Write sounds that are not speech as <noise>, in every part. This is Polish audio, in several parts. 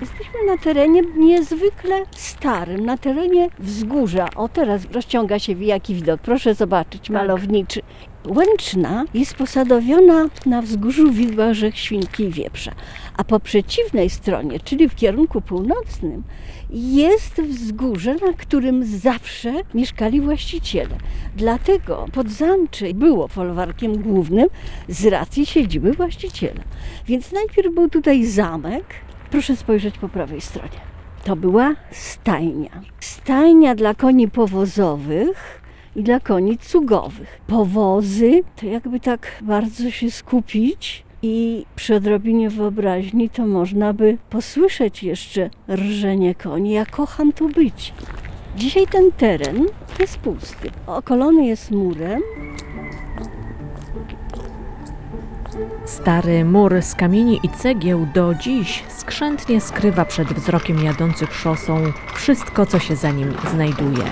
Jesteśmy na terenie niezwykle starym, na terenie wzgórza. O, teraz rozciąga się jaki widok. Proszę zobaczyć, malowniczy. Łęczna jest posadowiona na wzgórzu widła rzek Świnki i Wieprza, a po przeciwnej stronie, czyli w kierunku północnym, jest wzgórze, na którym zawsze mieszkali właściciele. Dlatego Podzamcze było folwarkiem głównym z racji siedziby właściciela. Więc najpierw był tutaj zamek. Proszę spojrzeć po prawej stronie. To była stajnia. Stajnia dla koni powozowych i dla koni cugowych. Powozy to jakby tak bardzo się skupić i przy odrobinie wyobraźni to można by posłyszeć jeszcze rżenie koni. Ja kocham tu być. Dzisiaj ten teren jest pusty. Okolony jest murem. Stary mur z kamieni i cegieł do dziś skrzętnie skrywa przed wzrokiem jadących szosą wszystko, co się za nim znajduje.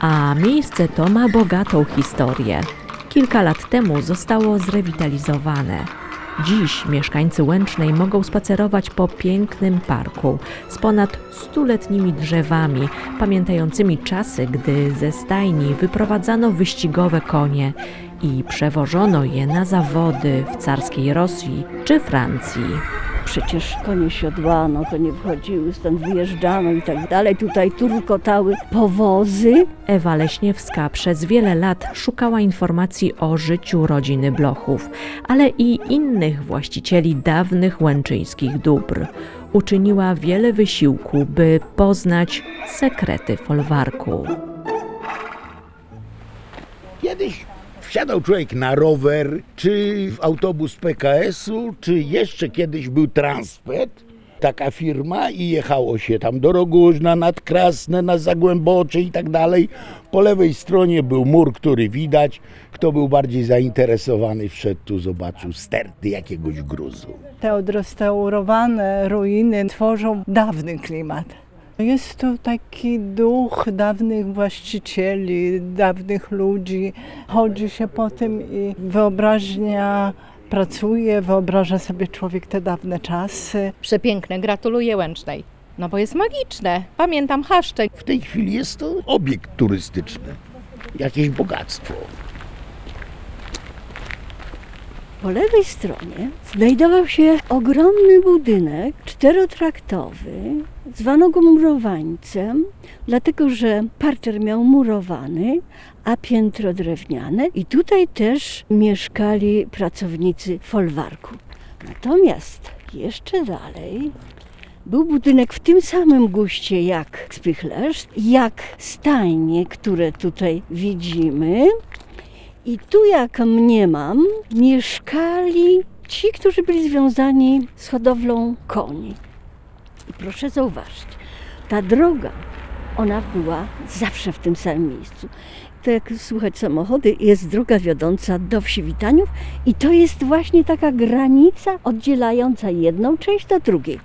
A miejsce to ma bogatą historię. Kilka lat temu zostało zrewitalizowane. Dziś mieszkańcy Łęcznej mogą spacerować po pięknym parku z ponad stuletnimi drzewami, pamiętającymi czasy, gdy ze stajni wyprowadzano wyścigowe konie i przewożono je na zawody w carskiej Rosji czy Francji. Przecież konie siodłano, konie wchodziły, stąd wyjeżdżano i tak dalej. Tutaj turkotały powozy. Ewa Leśniewska przez wiele lat szukała informacji o życiu rodziny Blochów, ale i innych właścicieli dawnych łęczyńskich dóbr. Uczyniła wiele wysiłku, by poznać sekrety folwarku. Kiedyś wsiadał człowiek na rower, czy w autobus PKS-u, czy jeszcze kiedyś był Transpet, taka firma i jechało się tam do Rogoźna, nad Krasne, na Zagłębocze i tak dalej. Po lewej stronie był mur, który widać. Kto był bardziej zainteresowany, wszedł tu, zobaczył sterty jakiegoś gruzu. Te odrestaurowane ruiny tworzą dawny klimat. Jest tu taki duch dawnych właścicieli, dawnych ludzi. Chodzi się po tym i wyobraźnia pracuje, wyobraża sobie człowiek te dawne czasy. Przepiękne, gratuluję Łęcznej. No bo jest magiczne. Pamiętam chaszcze. W tej chwili jest to obiekt turystyczny, jakieś bogactwo. Po lewej stronie znajdował się ogromny budynek czterotraktowy. Zwano go murowańcem, dlatego że parter miał murowany, a piętro drewniane. I tutaj też mieszkali pracownicy folwarku. Natomiast jeszcze dalej był budynek w tym samym guście jak Spychlerz, jak stajnie, które tutaj widzimy. I tu, jak mniemam, mieszkali ci, którzy byli związani z hodowlą koni. I proszę zauważyć, ta droga, ona była zawsze w tym samym miejscu. To jak słuchać samochody, jest droga wiodąca do wsi Witaniów i to jest właśnie taka granica oddzielająca jedną część do drugiej.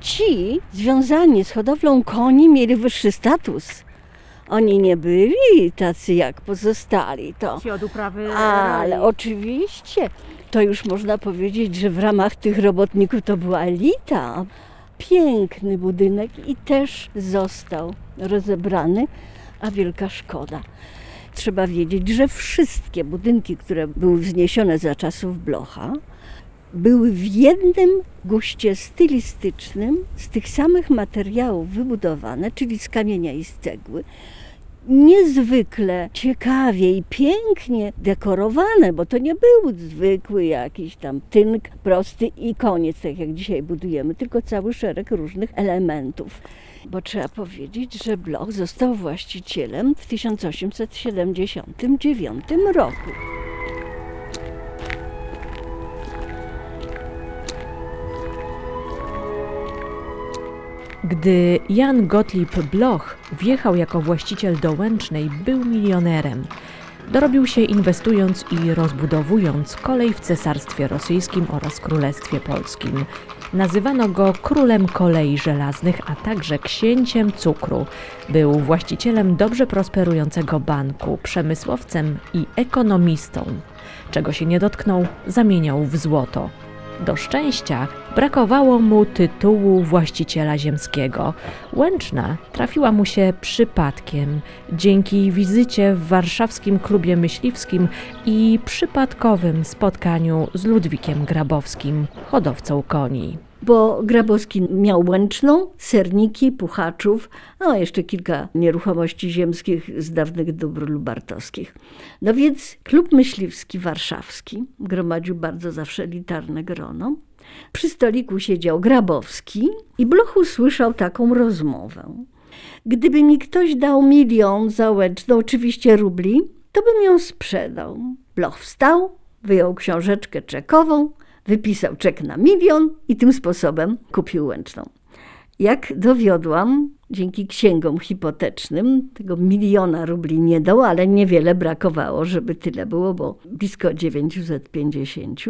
Ci związani z hodowlą koni mieli wyższy status. Oni nie byli tacy jak pozostali. To Ci od uprawy ale oczywiście, to już można powiedzieć, że w ramach tych robotników to była elita. Piękny budynek i też został rozebrany, a wielka szkoda. Trzeba wiedzieć, że wszystkie budynki, które były wzniesione za czasów Blocha, były w jednym guście stylistycznym, z tych samych materiałów wybudowane, czyli z kamienia i z cegły niezwykle ciekawie i pięknie dekorowane, bo to nie był zwykły jakiś tam tynk prosty i koniec, tak jak dzisiaj budujemy, tylko cały szereg różnych elementów. Bo trzeba powiedzieć, że Bloch został właścicielem w 1879 roku. Gdy Jan Gottlieb Bloch wjechał jako właściciel do Łęcznej, był milionerem. Dorobił się inwestując i rozbudowując kolej w Cesarstwie Rosyjskim oraz Królestwie Polskim. Nazywano go królem kolei żelaznych, a także księciem cukru. Był właścicielem dobrze prosperującego banku, przemysłowcem i ekonomistą. Czego się nie dotknął, zamieniał w złoto. Do szczęścia brakowało mu tytułu właściciela ziemskiego. Łęczna trafiła mu się przypadkiem, dzięki wizycie w warszawskim klubie myśliwskim i przypadkowym spotkaniu z Ludwikiem Grabowskim, hodowcą koni. Bo Grabowski miał Łęczną, Serniki, Puchaczów, a jeszcze kilka nieruchomości ziemskich z dawnych dóbr lubartowskich. No więc klub myśliwski warszawski gromadził bardzo zawsze elitarne grono. Przy stoliku siedział Grabowski i Bloch usłyszał taką rozmowę. Gdyby mi ktoś dał milion za Łęczną, oczywiście rubli, to bym ją sprzedał. Bloch wstał, wyjął książeczkę czekową, wypisał czek na milion i tym sposobem kupił Łęczną. Jak dowiodłam, dzięki księgom hipotecznym tego miliona rubli nie dał, ale niewiele brakowało, żeby tyle było, bo blisko 950.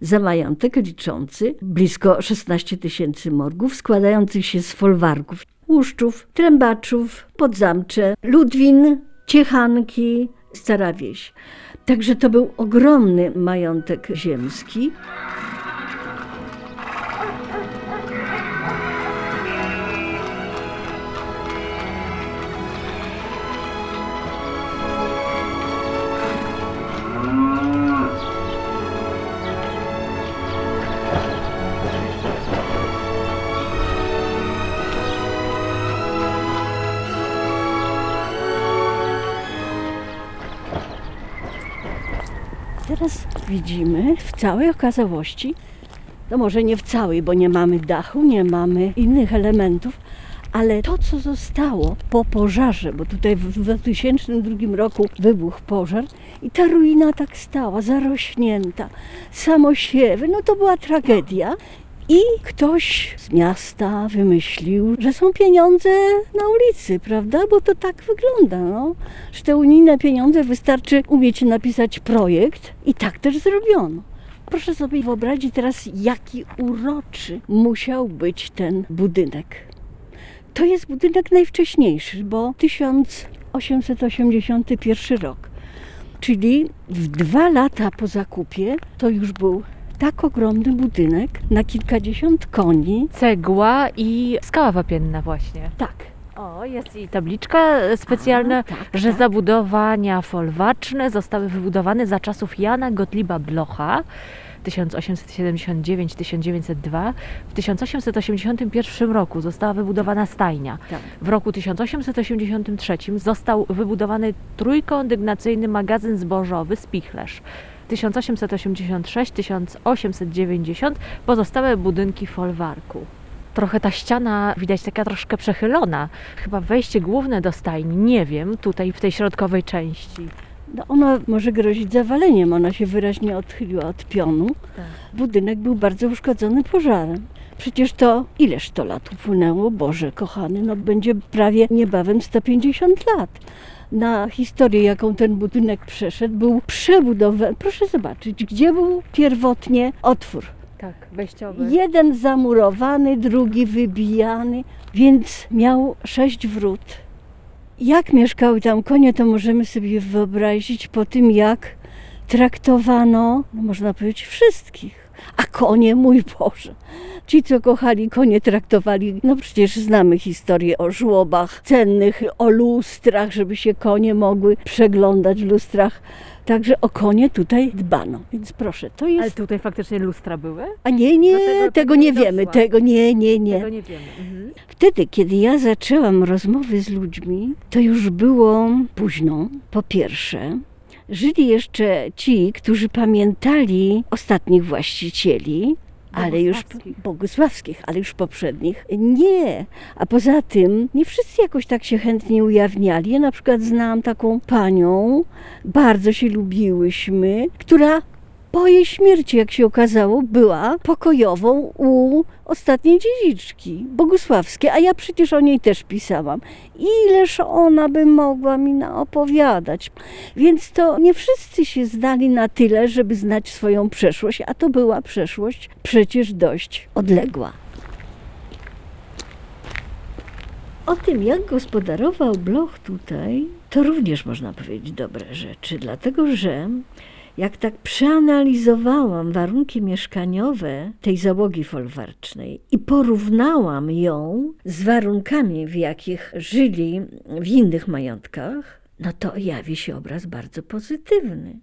Za majątek liczący blisko 16 tysięcy morgów składających się z folwarków, łuszczów, trębaczów, podzamcze, ludwin, ciechanki, stara wieś. Także to był ogromny majątek ziemski. Teraz widzimy w całej okazałości, no może nie w całej, bo nie mamy dachu, nie mamy innych elementów, ale to, co zostało po pożarze, bo tutaj w 2002 roku wybuchł pożar i ta ruina tak stała, zarośnięta, samosiewy, no to była tragedia. I ktoś z miasta wymyślił, że są pieniądze na ulicy, prawda? Bo to tak wygląda, no. Że te unijne pieniądze wystarczy umieć napisać projekt i tak też zrobiono. Proszę sobie wyobrazić teraz, jaki uroczy musiał być ten budynek. To jest budynek najwcześniejszy, bo 1881 rok. Czyli w dwa lata po zakupie to już był tak ogromny budynek na kilkadziesiąt koni. Cegła i skała wapienna właśnie. Tak. O, jest i tabliczka specjalna, A, tak, że tak. zabudowania folwarczne zostały wybudowane za czasów Jana Gottlieba Blocha 1879-1902. W 1881 roku została wybudowana stajnia. Tak. W roku 1883 został wybudowany trójkondygnacyjny magazyn zbożowy Spichlerz. 1886-1890 pozostałe budynki folwarku. Trochę ta ściana widać taka troszkę przechylona. Chyba wejście główne do stajni, nie wiem, tutaj w tej środkowej części. No ona może grozić zawaleniem, ona się wyraźnie odchyliła od pionu. Tak. Budynek był bardzo uszkodzony pożarem. Przecież to ileż to lat upłynęło, Boże kochany, no będzie prawie niebawem 150 lat. Na historię, jaką ten budynek przeszedł, był przebudowany. Proszę zobaczyć, gdzie był pierwotnie otwór. Tak, wejściowy. Jeden zamurowany, drugi wybijany, więc miał sześć wrót. Jak mieszkały tam konie, to możemy sobie wyobrazić po tym, jak traktowano, no można powiedzieć, wszystkich. A konie, mój Boże. Ci, co kochali konie, traktowali, no przecież znamy historię o żłobach cennych, o lustrach, żeby się konie mogły przeglądać w lustrach. Także o konie tutaj dbano. Więc proszę, to jest Ale tutaj faktycznie lustra były? a nie, nie, tego- tego, nie nie wiemy, tego nie, nie, nie. Tego nie wiemy. Mhm. Wtedy, kiedy ja zaczęłam rozmowy z ludźmi, to już było późno. Po pierwsze, żyli jeszcze ci, którzy pamiętali ostatnich właścicieli, ale już Bogusławskich. ale już poprzednich nie. A poza tym nie wszyscy jakoś tak się chętnie ujawniali. Ja na przykład znałam taką panią, bardzo się lubiłyśmy, która po jej śmierci, jak się okazało, była pokojową u ostatniej dziedziczki, Bogusławskiej, a ja przecież o niej też pisałam. Ileż ona by mogła mi naopowiadać. Więc to nie wszyscy się zdali na tyle, żeby znać swoją przeszłość, a to była przeszłość przecież dość odległa. O tym, jak gospodarował Bloch tutaj, to również można powiedzieć dobre rzeczy, dlatego że jak tak przeanalizowałam warunki mieszkaniowe tej załogi folwarcznej i porównałam ją z warunkami, w jakich żyli w innych majątkach, no to jawi się obraz bardzo pozytywny.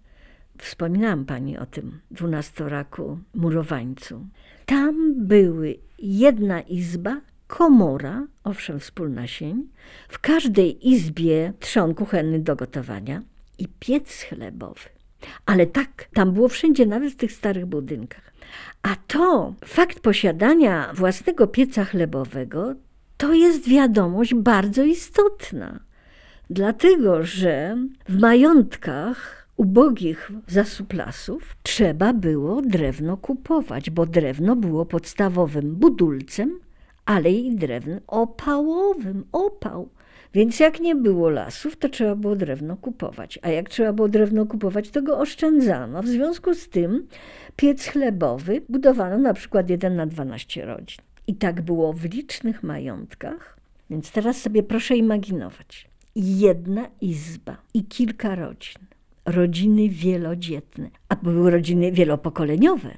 Wspominałam pani o tym dwunastoraku murowańcu. Tam były jedna izba, komora, owszem, wspólna sień, w każdej izbie trzon kuchenny do gotowania i piec chlebowy. Ale tak, tam było wszędzie, nawet w tych starych budynkach. A to, fakt posiadania własnego pieca chlebowego, to jest wiadomość bardzo istotna. Dlatego, że w majątkach ubogich zasuplasów trzeba było drewno kupować, bo drewno było podstawowym budulcem, ale i drewnem opałowym, opał. Więc jak nie było lasów, to trzeba było drewno kupować. A jak trzeba było drewno kupować, to go oszczędzano. W związku z tym piec chlebowy budowano na przykład 1 na 12 rodzin. I tak było w licznych majątkach. Więc teraz sobie proszę imaginować. Jedna izba i kilka rodzin. Rodziny wielodzietne, a były rodziny wielopokoleniowe.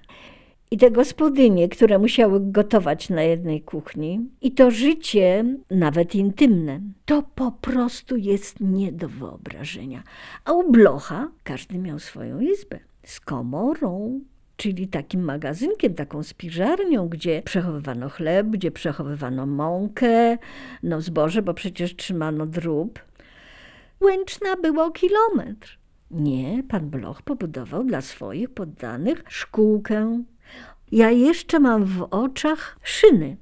I te gospodynie, które musiały gotować na jednej kuchni, i to życie, nawet intymne, to po prostu jest nie do wyobrażenia. A u Blocha każdy miał swoją izbę z komorą, czyli takim magazynkiem, taką spiżarnią, gdzie przechowywano chleb, gdzie przechowywano mąkę, no zboże, bo przecież trzymano drób. Łęczna było kilometr. Nie, pan Bloch pobudował dla swoich poddanych szkółkę. Ja jeszcze mam w oczach szyny.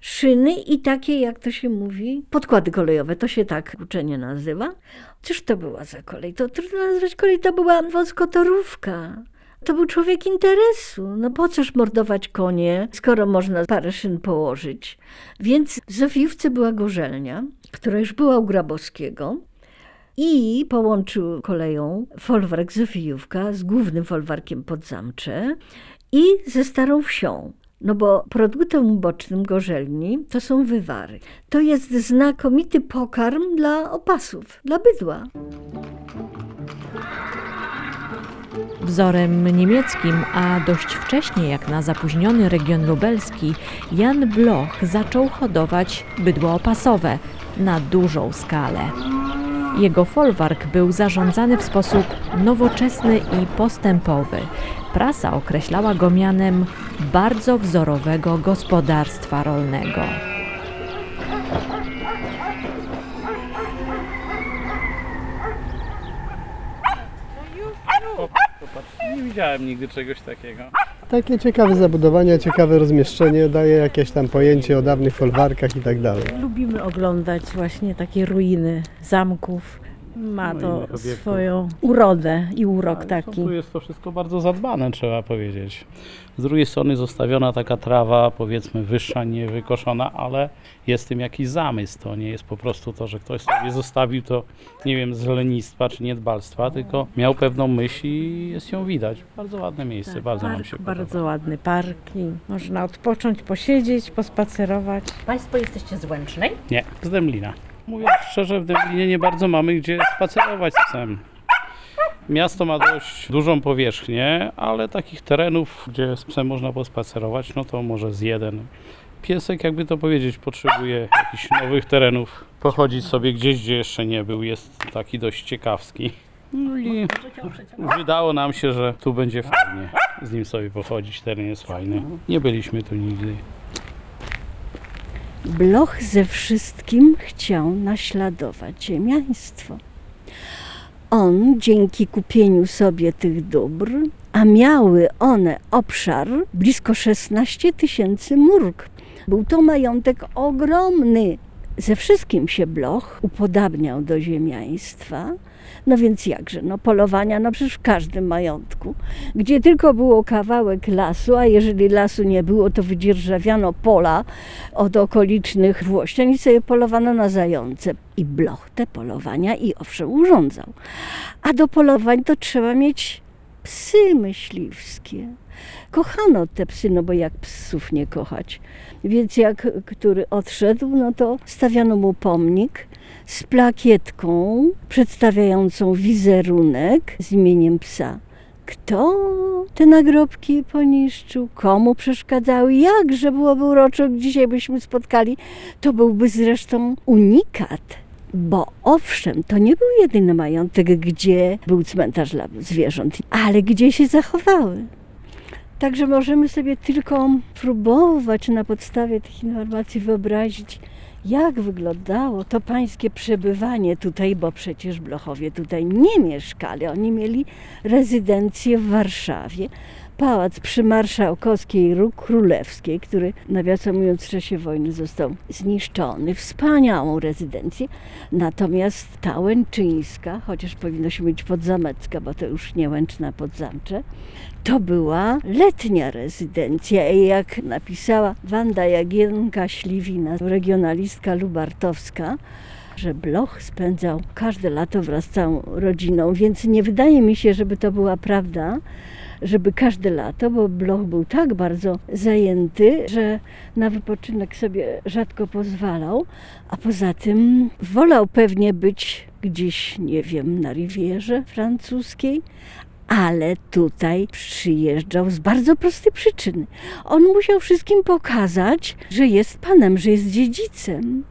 Szyny i takie, jak to się mówi, podkłady kolejowe, to się tak uczenie nazywa. Cóż to była za kolej? To trudno nazwać kolej, to była wąskotorówka. To był człowiek interesu. No po coż mordować konie, skoro można parę szyn położyć. Więc w Zofijówce była gorzelnia, która już była u Grabowskiego i połączył koleją folwark Zofijówka z głównym folwarkiem Podzamcze i ze Starą Wsią. No bo produktem ubocznym gorzelni to są wywary. To jest znakomity pokarm dla opasów, dla bydła. Wzorem niemieckim, a dość wcześnie jak na zapóźniony region lubelski, Jan Bloch zaczął hodować bydło opasowe na dużą skalę. Jego folwark był zarządzany w sposób nowoczesny i postępowy. Prasa określała go mianem bardzo wzorowego gospodarstwa rolnego. Nie widziałem nigdy czegoś takiego. Takie ciekawe zabudowania, ciekawe rozmieszczenie, daje jakieś tam pojęcie o dawnych folwarkach i tak dalej. Lubimy oglądać właśnie takie ruiny zamków. Ma No, to innych obiektów. swoją urodę i urok Ale taki. Tu jest to wszystko bardzo zadbane, trzeba powiedzieć. Z drugiej strony zostawiona taka trawa, powiedzmy wyższa, nie wykoszona, ale jest w tym jakiś zamysł. To nie jest po prostu to, że ktoś sobie zostawił to, nie wiem, z lenistwa czy niedbalstwa, tylko miał pewną myśl i jest ją widać. Bardzo ładne miejsce, Tak, bardzo nam park, się podoba. bardzo ładny parking. Można odpocząć, posiedzieć, pospacerować. Państwo jesteście z Łęcznej? Nie, z Dęblina. Mówiąc szczerze, w Dęblinie nie bardzo mamy gdzie spacerować z psem. Miasto ma dość dużą powierzchnię, ale takich terenów, gdzie z psem można pospacerować, no to może z jeden. Piesek, jakby to powiedzieć, potrzebuje jakichś nowych terenów, pochodzić sobie gdzieś, gdzie jeszcze nie był. Jest taki dość ciekawski. No i wydało nam się, że tu będzie fajnie z nim sobie pochodzić. Teren jest fajny. Nie byliśmy tu nigdy. Bloch ze wszystkim chciał naśladować ziemiaństwo. On dzięki kupieniu sobie tych dóbr, a miały one obszar blisko 16 tysięcy murg. Był to majątek ogromny. Ze wszystkim się Bloch upodabniał do ziemiaństwa. No więc jakże, no polowania, no przecież w każdym majątku. Gdzie tylko było kawałek lasu, a jeżeli lasu nie było, to wydzierżawiano pola od okolicznych włościan i sobie polowano na zające. I Bloch te polowania i owszem urządzał. A do polowań to trzeba mieć psy myśliwskie. Kochano te psy, no bo jak psów nie kochać. Więc jak który odszedł, no to stawiano mu pomnik z plakietką przedstawiającą wizerunek z imieniem psa. Kto te nagrobki poniszczył, komu przeszkadzały, jakże byłoby uroczo, dzisiaj byśmy spotkali, to byłby zresztą unikat. Bo owszem, to nie był jedyny majątek, gdzie był cmentarz dla zwierząt, ale gdzie się zachowały. Także możemy sobie tylko próbować na podstawie tych informacji wyobrazić, jak wyglądało to pańskie przebywanie tutaj, bo przecież Blochowie tutaj nie mieszkali. Oni mieli rezydencję w Warszawie. Pałac przy Marszałkowskiej Róg Królewskiej, który nawiasem mówiąc w czasie wojny został zniszczony. Wspaniałą rezydencję. Natomiast ta Łęczyńska, chociaż powinno się być podzamecka, bo to już nie Łęczna Podzamcze, to była letnia rezydencja i jak napisała Wanda Jagienka-Śliwina, regionalistka lubartowska, że Bloch spędzał każde lato wraz z całą rodziną, więc nie wydaje mi się, żeby to była prawda, żeby każde lato, bo Bloch był tak bardzo zajęty, że na wypoczynek sobie rzadko pozwalał, a poza tym wolał pewnie być gdzieś, nie wiem, na Rivierze francuskiej, ale tutaj przyjeżdżał z bardzo prostej przyczyny. On musiał wszystkim pokazać, że jest panem, że jest dziedzicem.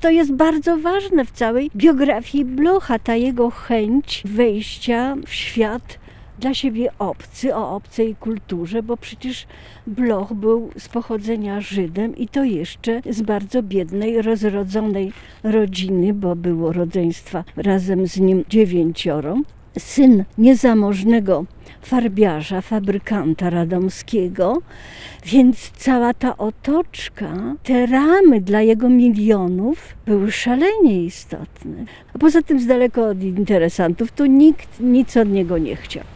To jest bardzo ważne w całej biografii Blocha, ta jego chęć wejścia w świat dla siebie obcy, o obcej kulturze, bo przecież Bloch był z pochodzenia Żydem i to jeszcze z bardzo biednej, rozrodzonej rodziny, bo było rodzeństwa razem z nim dziewięcioro. Syn niezamożnego farbiarza, fabrykanta radomskiego, więc cała ta otoczka, te ramy dla jego milionów były szalenie istotne. A poza tym z daleko od interesantów, tu nikt nic od niego nie chciał.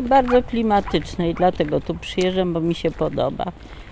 Bardzo klimatyczne i dlatego tu przyjeżdżam, bo mi się podoba.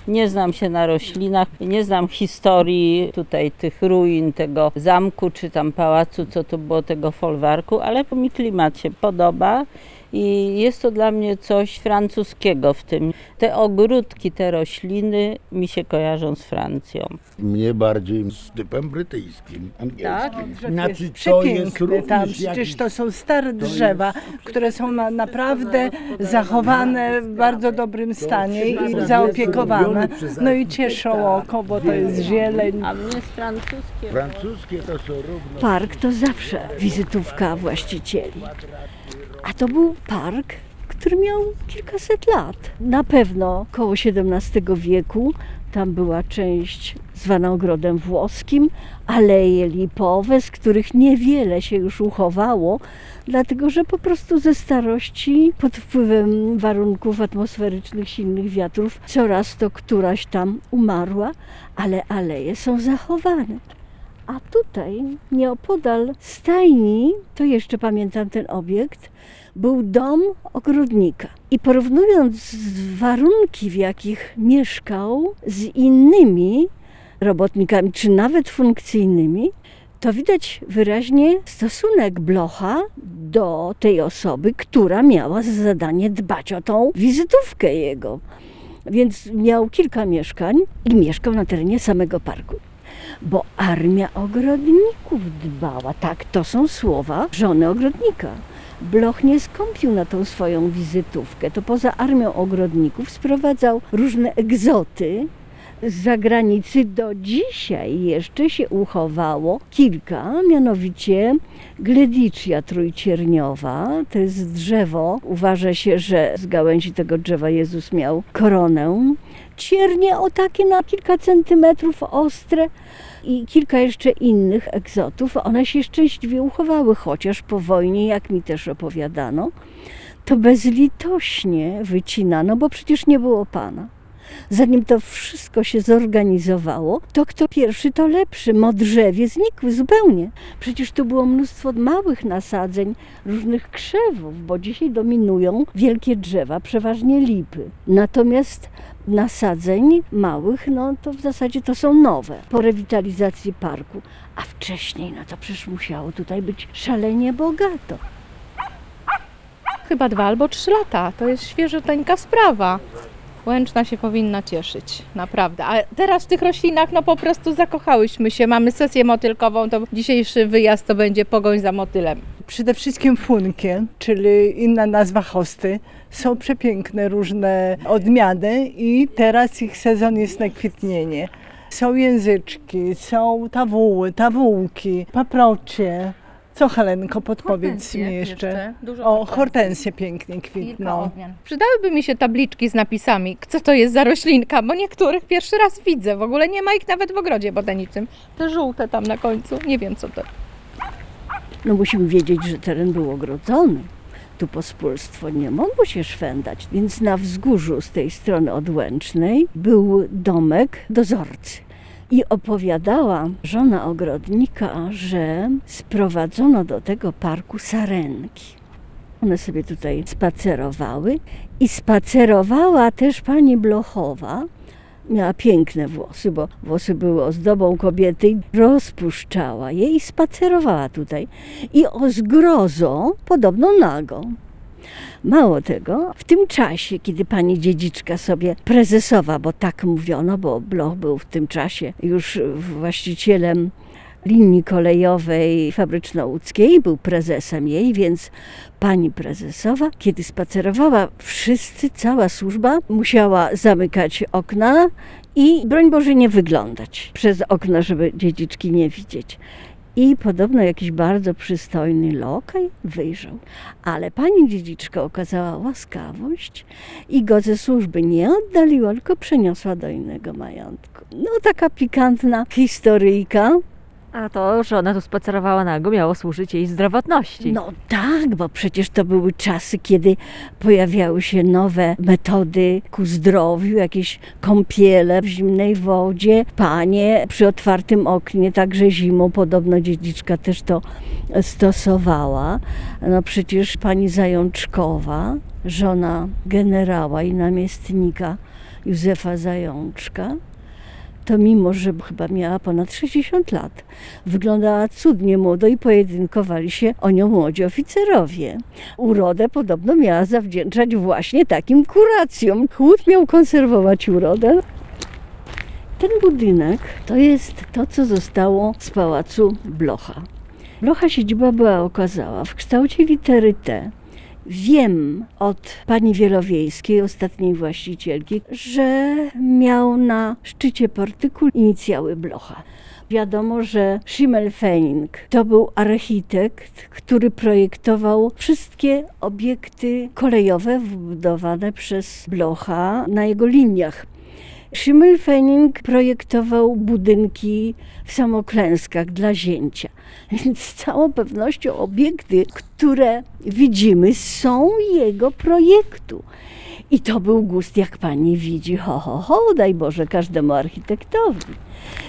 Nie znam się na roślinach, nie znam historii tutaj tych ruin, tego zamku czy tam pałacu, co tu było, tego folwarku, ale mi klimat się podoba i jest to dla mnie coś francuskiego w tym. Te ogródki, te rośliny mi się kojarzą z Francją. Mnie bardziej z typem brytyjskim, angielskim. Drzew Znaczy, jest to jest również tam, jakiś- przecież to są stare drzewa, które są na, naprawdę zachowane w bardzo dobrym stanie i zaopiekowane. No i cieszą oko, bo to jest zieleń. A mnie z francuskie. Francuskie to są równo... Park to zawsze wizytówka właścicieli. A to był park, który miał kilkaset lat. Na pewno koło XVII wieku. Tam była część zwana ogrodem włoskim, aleje lipowe, z których niewiele się już uchowało, dlatego że po prostu ze starości, pod wpływem warunków atmosferycznych, silnych wiatrów, coraz to któraś tam umarła, ale aleje są zachowane. A tutaj, nieopodal stajni, to jeszcze pamiętam ten obiekt, był dom ogrodnika. I porównując warunki, w jakich mieszkał z innymi robotnikami, czy nawet funkcyjnymi, to widać wyraźnie stosunek Blocha do tej osoby, która miała za zadanie dbać o tą wizytówkę jego. Więc miał kilka mieszkań i mieszkał na terenie samego parku bo armia ogrodników dbała. Tak, to są słowa żony ogrodnika. Bloch nie skąpił na tą swoją wizytówkę. To poza armią ogrodników sprowadzał różne egzoty z zagranicy. Do dzisiaj jeszcze się uchowało kilka, mianowicie Gledicia trójcierniowa. To jest drzewo. Uważa się, że z gałęzi tego drzewa Jezus miał koronę. Ciernie o takie na kilka centymetrów ostre i kilka jeszcze innych egzotów. One się szczęśliwie uchowały, chociaż po wojnie, jak mi też opowiadano, to bezlitośnie wycinano, bo przecież nie było pana. Zanim to wszystko się zorganizowało, to kto pierwszy, to lepszy. Modrzewie znikły zupełnie. Przecież tu było mnóstwo małych nasadzeń, różnych krzewów, bo dzisiaj dominują wielkie drzewa, przeważnie lipy. Natomiast nasadzeń małych, no to w zasadzie to są nowe po rewitalizacji parku. A wcześniej, no to przecież musiało tutaj być szalenie bogato. Chyba dwa albo trzy lata. To jest świeżuteńka sprawa. Łęczna się powinna cieszyć, naprawdę. A teraz w tych roślinach, no po prostu zakochałyśmy się. Mamy sesję motylkową, to dzisiejszy wyjazd to będzie pogoń za motylem. Przede wszystkim funkie, czyli inna nazwa hosty. Są przepiękne różne odmiany i teraz ich sezon jest na kwitnienie. Są języczki, są tawuły, tawułki, paprocie. Co Helenko, podpowiedz Hortensje mi jeszcze. jeszcze, dużo o, hortensji. hortensje pięknie kwitną. Przydałyby mi się tabliczki z napisami, co to jest za roślinka, bo niektórych pierwszy raz widzę. W ogóle nie ma ich nawet w ogrodzie botanicznym. Te żółte tam na końcu, nie wiem co to. No musimy wiedzieć, że teren był ogrodzony. Tu pospólstwo nie mogło się szwendać, więc na wzgórzu z tej strony odłęcznej był domek dozorcy. I opowiadała żona ogrodnika, że sprowadzono do tego parku sarenki. One sobie tutaj spacerowały i spacerowała też pani Blochowa. Miała piękne włosy, bo włosy były ozdobą kobiety rozpuszczała je i spacerowała tutaj. I o zgrozą podobno nagą. Mało tego, w tym czasie, kiedy pani dziedziczka sobie prezesowa, bo tak mówiono, bo Bloch był w tym czasie już właścicielem linii kolejowej fabryczno-łódzkiej, był prezesem jej, więc pani prezesowa, kiedy spacerowała, wszyscy, cała służba musiała zamykać okna i broń Boże nie wyglądać przez okno, żeby dziedziczki nie widzieć. I podobno jakiś bardzo przystojny lokaj wyjrzał. Ale pani dziedziczka okazała łaskawość i go ze służby nie oddaliła, tylko przeniosła do innego majątku. No taka pikantna historyjka. A to, że ona tu spacerowała nago, miało służyć jej zdrowotności. No tak, bo przecież to były czasy, kiedy pojawiały się nowe metody ku zdrowiu, jakieś kąpiele w zimnej wodzie, panie przy otwartym oknie, także zimą, podobno dziedziczka też to stosowała. No przecież pani Zajączkowa, żona generała i namiestnika Józefa Zajączka, to mimo, że chyba miała ponad 60 lat, wyglądała cudnie młodo i pojedynkowali się o nią młodzi oficerowie. Urodę podobno miała zawdzięczać właśnie takim kuracjom. Chłód miał konserwować urodę. Ten budynek to jest to, co zostało z pałacu Blocha. Blocha siedziba była okazała w kształcie litery T. Wiem od pani Wielowiejskiej, ostatniej właścicielki, że miał na szczycie portyku inicjały Blocha. Wiadomo, że Schimmelfenning to był architekt, który projektował wszystkie obiekty kolejowe wybudowane przez Blocha na jego liniach. Schimmelfenning projektował budynki w samoklęskach dla zięcia. <laughs> Więc z całą pewnością obiekty, które widzimy, są jego projektu. I to był gust, jak pani widzi, ho, ho, ho, daj Boże każdemu architektowi.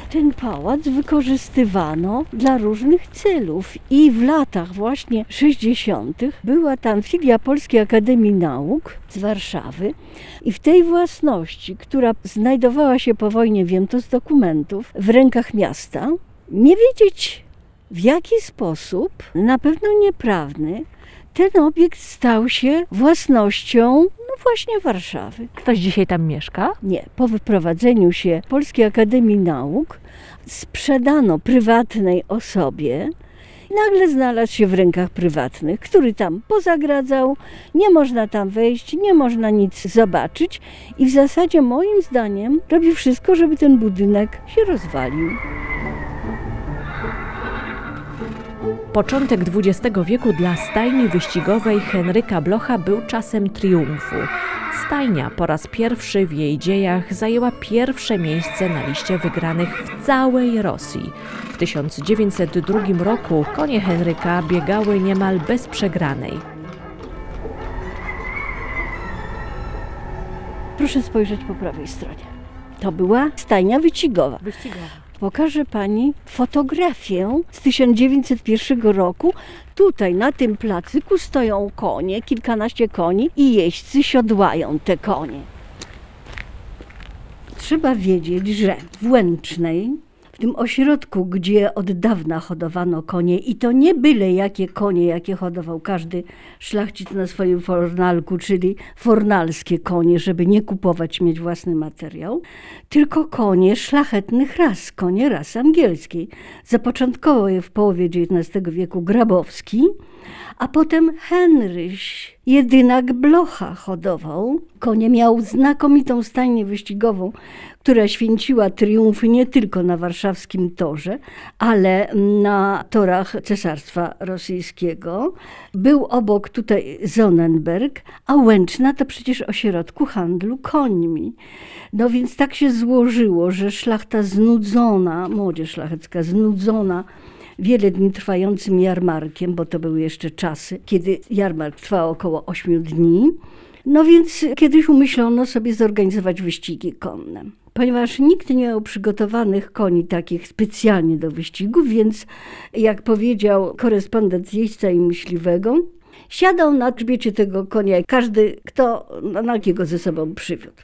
Ten pałac wykorzystywano dla różnych celów i w latach właśnie 60. była tam filia Polskiej Akademii Nauk z Warszawy i w tej własności, która znajdowała się po wojnie, wiem to z dokumentów, w rękach miasta, nie wiedzieć w jaki sposób, na pewno nieprawny, ten obiekt stał się własnością, no właśnie Warszawy. Ktoś dzisiaj tam mieszka? Nie, po wyprowadzeniu się Polskiej Akademii Nauk sprzedano prywatnej osobie. i Nagle znalazł się w rękach prywatnych, który tam pozagradzał, nie można tam wejść, nie można nic zobaczyć i w zasadzie moim zdaniem robi wszystko, żeby ten budynek się rozwalił. Początek XX wieku dla stajni wyścigowej Henryka Blocha był czasem triumfu. Stajnia po raz pierwszy w jej dziejach zajęła pierwsze miejsce na liście wygranych w całej Rosji. W 1902 roku konie Henryka biegały niemal bez przegranej. Proszę spojrzeć po prawej stronie. To była stajnia wyścigowa. Wyścigowa. Pokażę Pani fotografię z 1901 roku. Tutaj na tym placyku stoją konie, kilkanaście koni i jeźdźcy siodłają te konie. Trzeba wiedzieć, że w Łęcznej tym ośrodku, gdzie od dawna hodowano konie i to nie byle jakie konie, jakie hodował każdy szlachcic na swoim fornalku, czyli fornalskie konie, żeby nie kupować, mieć własny materiał, tylko konie szlachetnych ras, konie rasy angielskiej. Zapoczątkował je w połowie XIX wieku Grabowski, a potem Henryś, jedynak Blocha hodował. Konie miał znakomitą stajnię wyścigową, która święciła triumfy nie tylko na warszawskim torze, ale na torach Cesarstwa Rosyjskiego. Był obok tutaj Sonnenberg, a Łęczna to przecież ośrodku handlu końmi. No więc tak się złożyło, że szlachta znudzona, młodzież szlachecka znudzona wiele dni trwającym jarmarkiem, bo to były jeszcze czasy, kiedy jarmark trwał około 8 dni. No więc kiedyś umyślono sobie zorganizować wyścigi konne. Ponieważ nikt nie miał przygotowanych koni takich specjalnie do wyścigów, więc jak powiedział korespondent jeźdźca i myśliwego, siadał na grzbiecie tego konia każdy, kto na jakiego ze sobą przywiódł.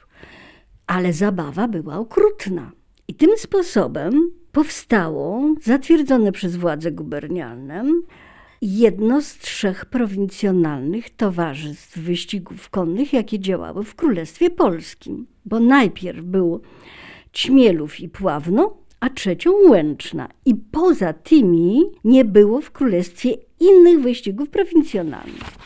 Ale zabawa była okrutna. I tym sposobem powstało, zatwierdzone przez władze gubernialne, jedno z trzech prowincjonalnych towarzystw wyścigów konnych, jakie działały w Królestwie Polskim. Bo najpierw był Ćmielów i Pławno, a trzecią Łęczna. I poza tymi nie było w Królestwie innych wyścigów prowincjonalnych.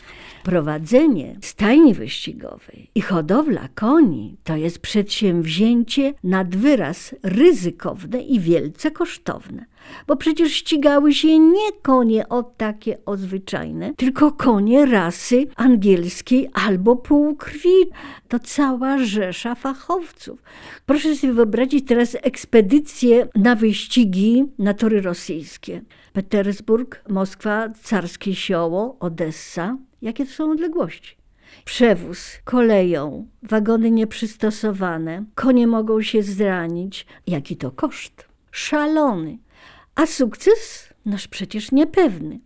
Prowadzenie stajni wyścigowej i hodowla koni to jest przedsięwzięcie nad wyraz ryzykowne i wielce kosztowne. Bo przecież ścigały się nie konie o takie o zwyczajne, tylko konie rasy angielskiej albo półkrwi. To cała rzesza fachowców. Proszę sobie wyobrazić teraz ekspedycję na wyścigi na tory rosyjskie. Petersburg, Moskwa, Carskie Sioło, Odessa. Jakie to są odległości? Przewóz koleją, wagony nieprzystosowane, konie mogą się zranić. Jaki to koszt? Szalony. A sukces? Noż przecież niepewny.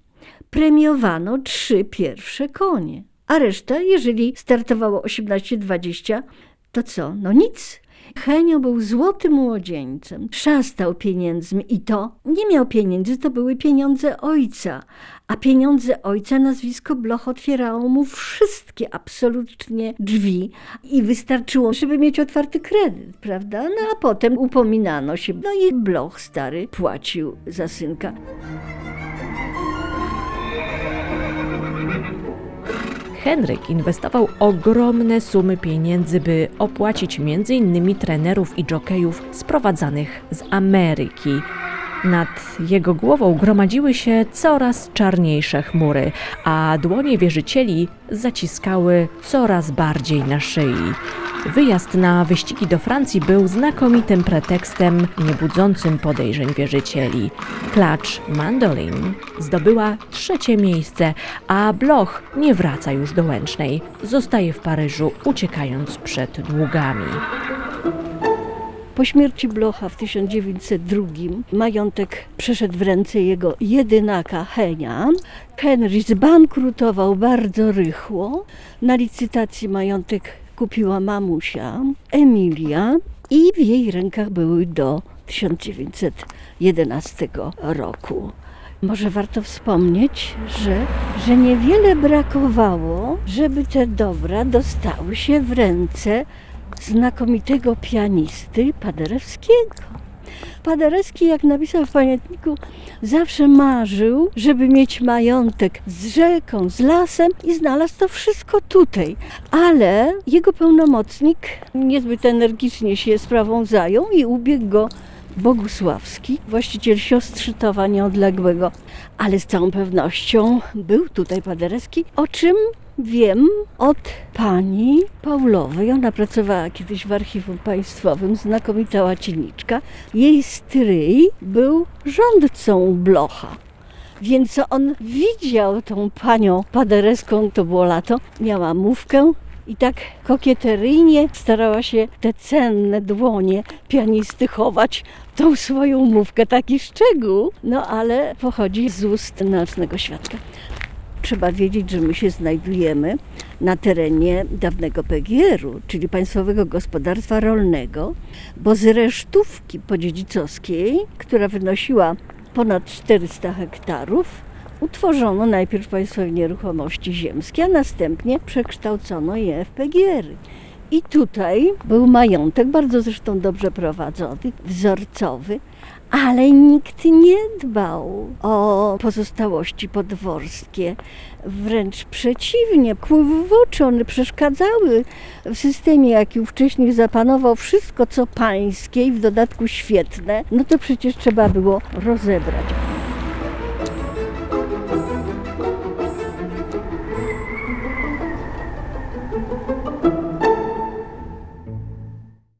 Premiowano trzy pierwsze konie, a reszta, jeżeli startowało 18-20, to co? No nic. Henio był złotym młodzieńcem, szastał pieniędzmi i to nie miał pieniędzy, to były pieniądze ojca. A pieniądze ojca, nazwisko Bloch otwierało mu wszystkie absolutnie drzwi i wystarczyło, żeby mieć otwarty kredyt, prawda? No a potem upominano się. No i Bloch stary płacił za synka. Henryk inwestował ogromne sumy pieniędzy, by opłacić m.in. trenerów i jokejów sprowadzanych z Ameryki. Nad jego głową gromadziły się coraz czarniejsze chmury, a dłonie wierzycieli zaciskały coraz bardziej na szyi. Wyjazd na wyścigi do Francji był znakomitym pretekstem niebudzącym podejrzeń wierzycieli. Klacz Mandolin zdobyła trzecie miejsce, a Bloch nie wraca już do Łęcznej. Zostaje w Paryżu, uciekając przed długami. Po śmierci Blocha w 1902 majątek przeszedł w ręce jego jedynaka Henia. Henry zbankrutował bardzo rychło. Na licytacji majątek kupiła mamusia Emilia i w jej rękach były do 1911 roku. Może warto wspomnieć, że, że niewiele brakowało, żeby te dobra dostały się w ręce znakomitego pianisty Paderewskiego. Paderewski, jak napisał w pamiętniku, zawsze marzył, żeby mieć majątek z rzeką, z lasem i znalazł to wszystko tutaj. Ale jego pełnomocnik niezbyt energicznie się sprawą zajął i ubiegł go Bogusławski, właściciel siostrzytowa nieodległego. Ale z całą pewnością był tutaj Paderewski, o czym Wiem od pani Paulowej, ona pracowała kiedyś w archiwum państwowym, znakomita łaciniczka. Jej stryj był rządcą Blocha. Więc on widział tą panią padereską, to było lato, miała mówkę i tak kokieteryjnie starała się te cenne dłonie pianisty chować tą swoją mówkę. Taki szczegół, no ale pochodzi z ust nocnego świadka. trzeba wiedzieć, że my się znajdujemy na terenie dawnego PGR-u, czyli Państwowego Gospodarstwa Rolnego, bo z resztówki podziedzicowskiej, która wynosiła ponad 400 hektarów, utworzono najpierw Państwowe Nieruchomości Ziemskie, a następnie przekształcono je w PGR-y. I tutaj był majątek, bardzo zresztą dobrze prowadzony, wzorcowy, ale nikt nie dbał o pozostałości podworskie. Wręcz przeciwnie, kłuły w oczy, one przeszkadzały w systemie, jaki wcześniej zapanował wszystko, co pańskie i w dodatku świetne, no to przecież trzeba było rozebrać.